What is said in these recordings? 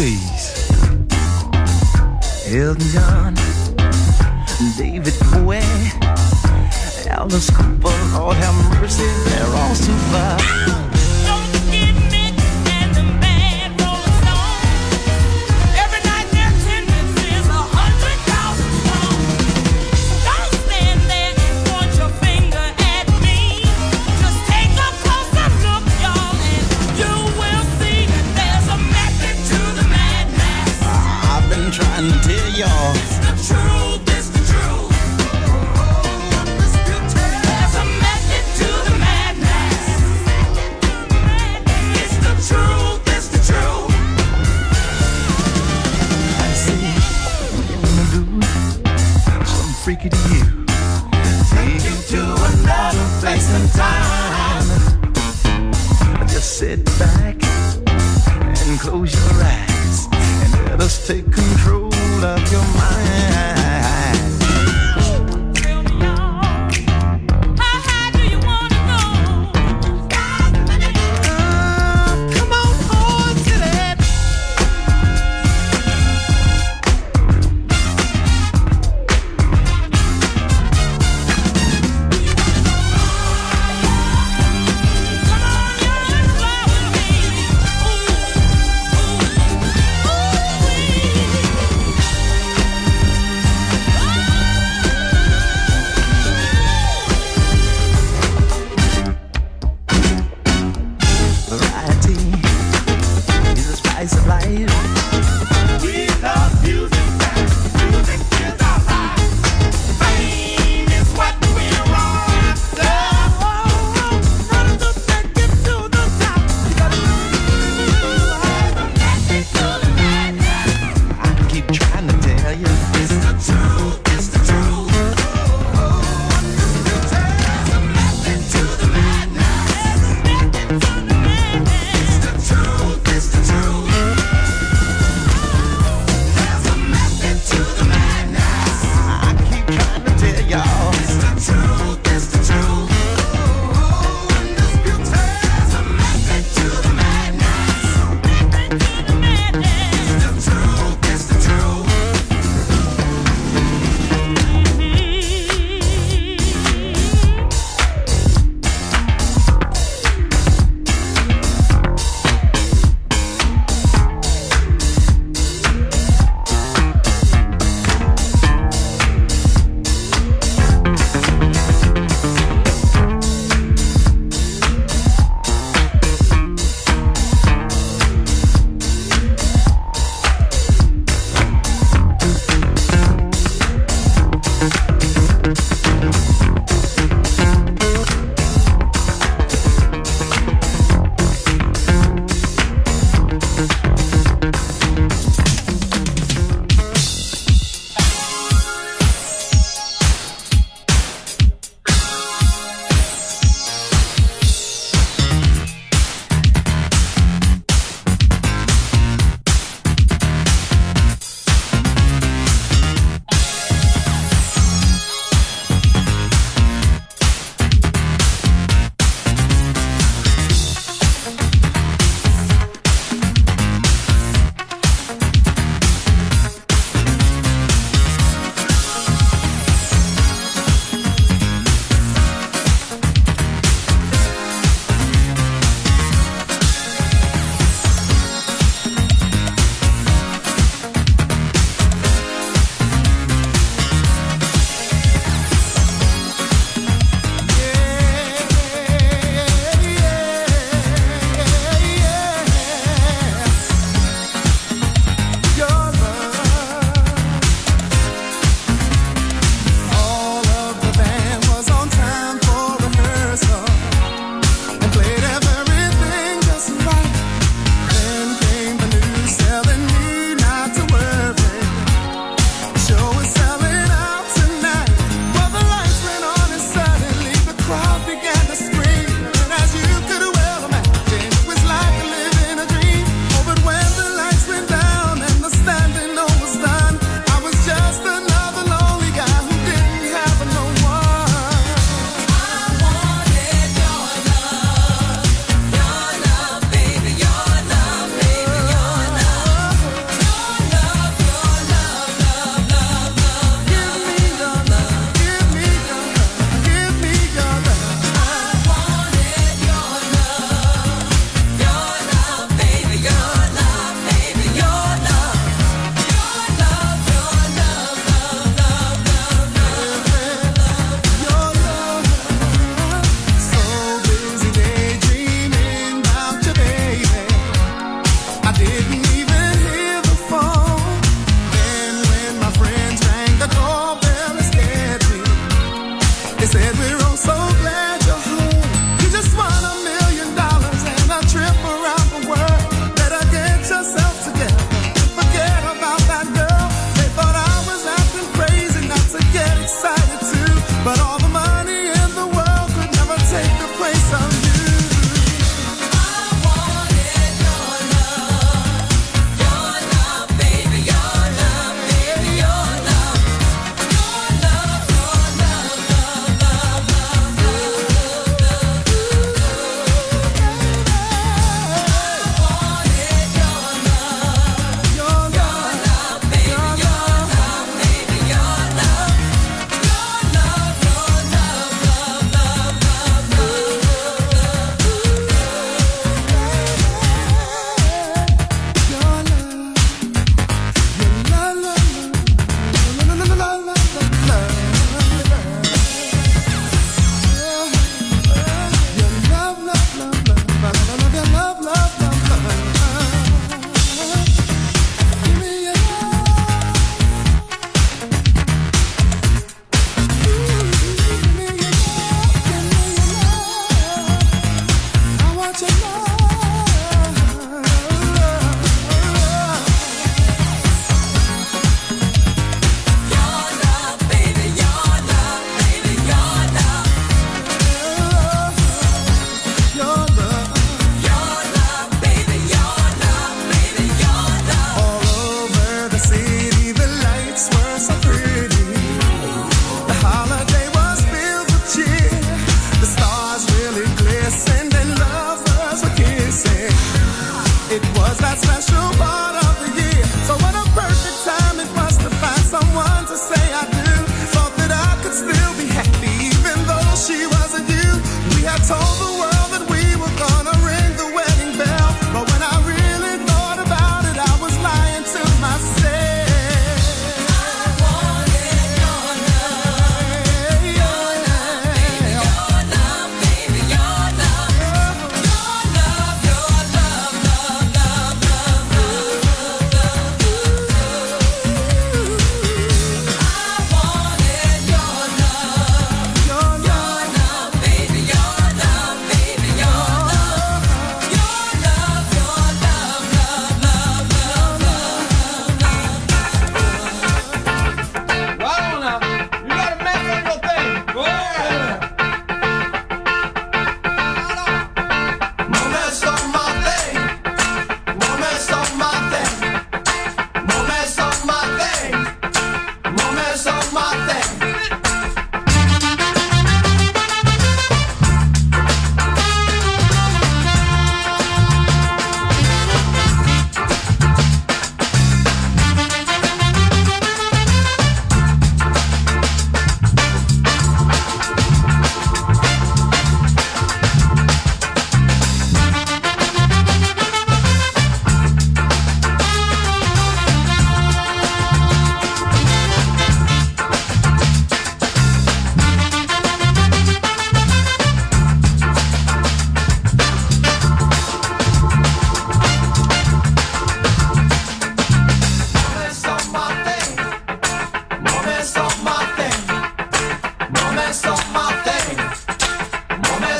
Bass. Elton John, David Bowie, Alice Cooper, Lord have mercy, they're all too far.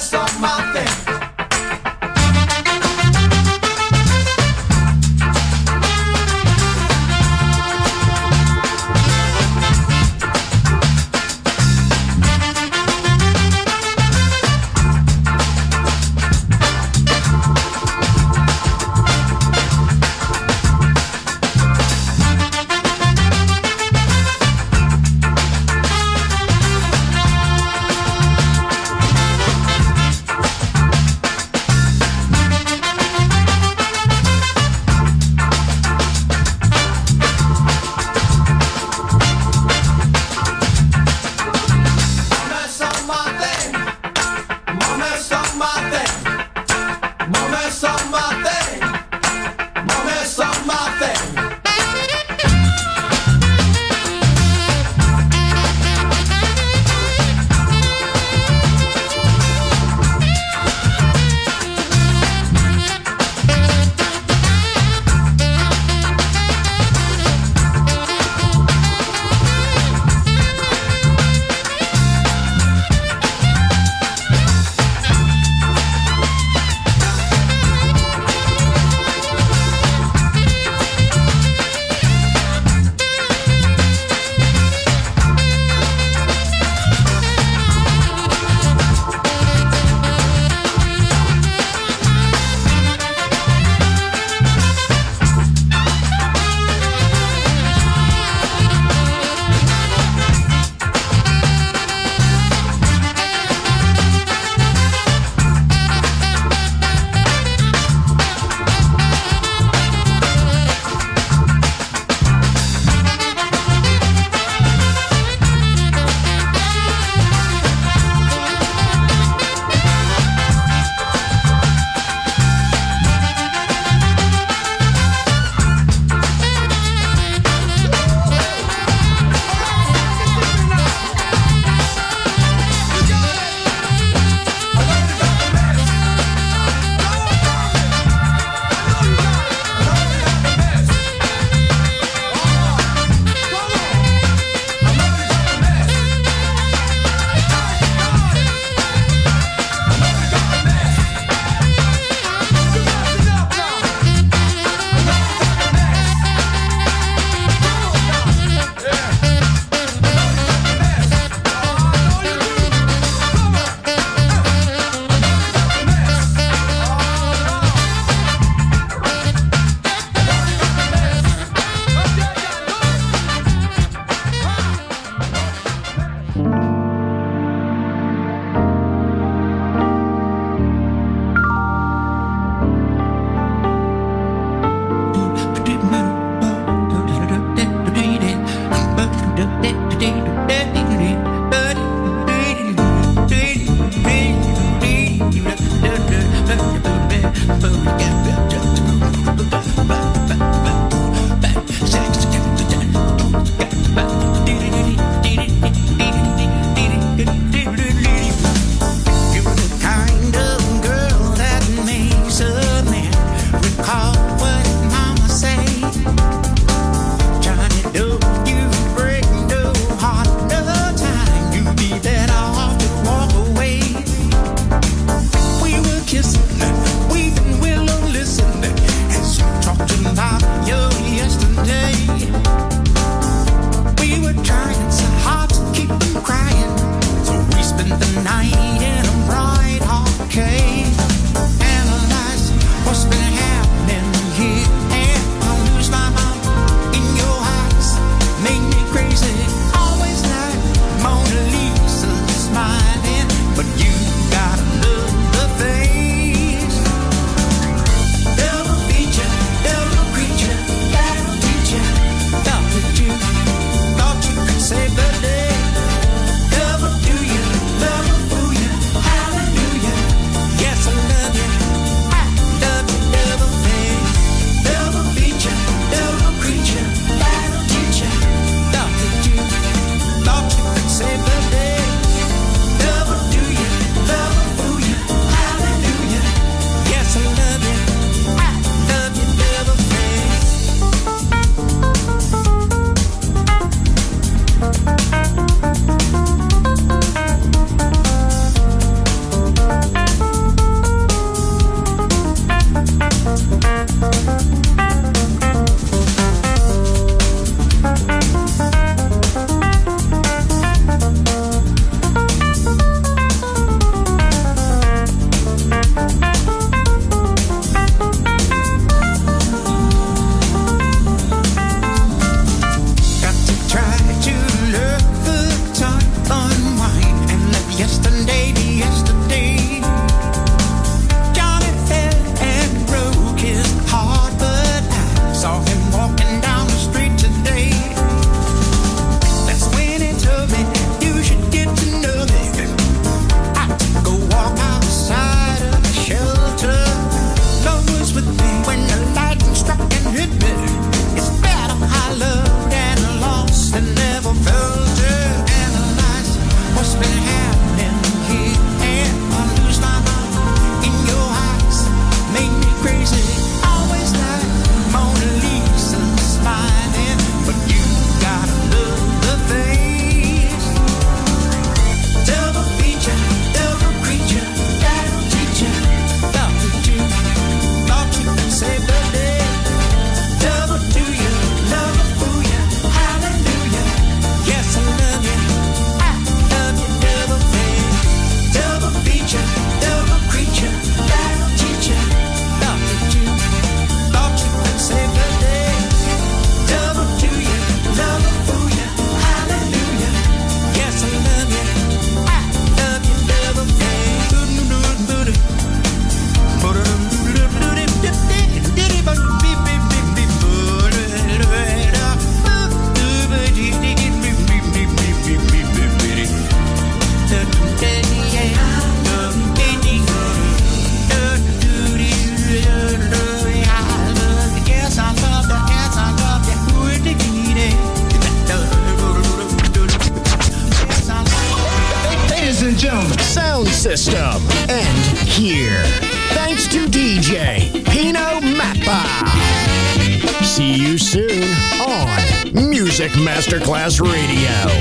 rest of my thing.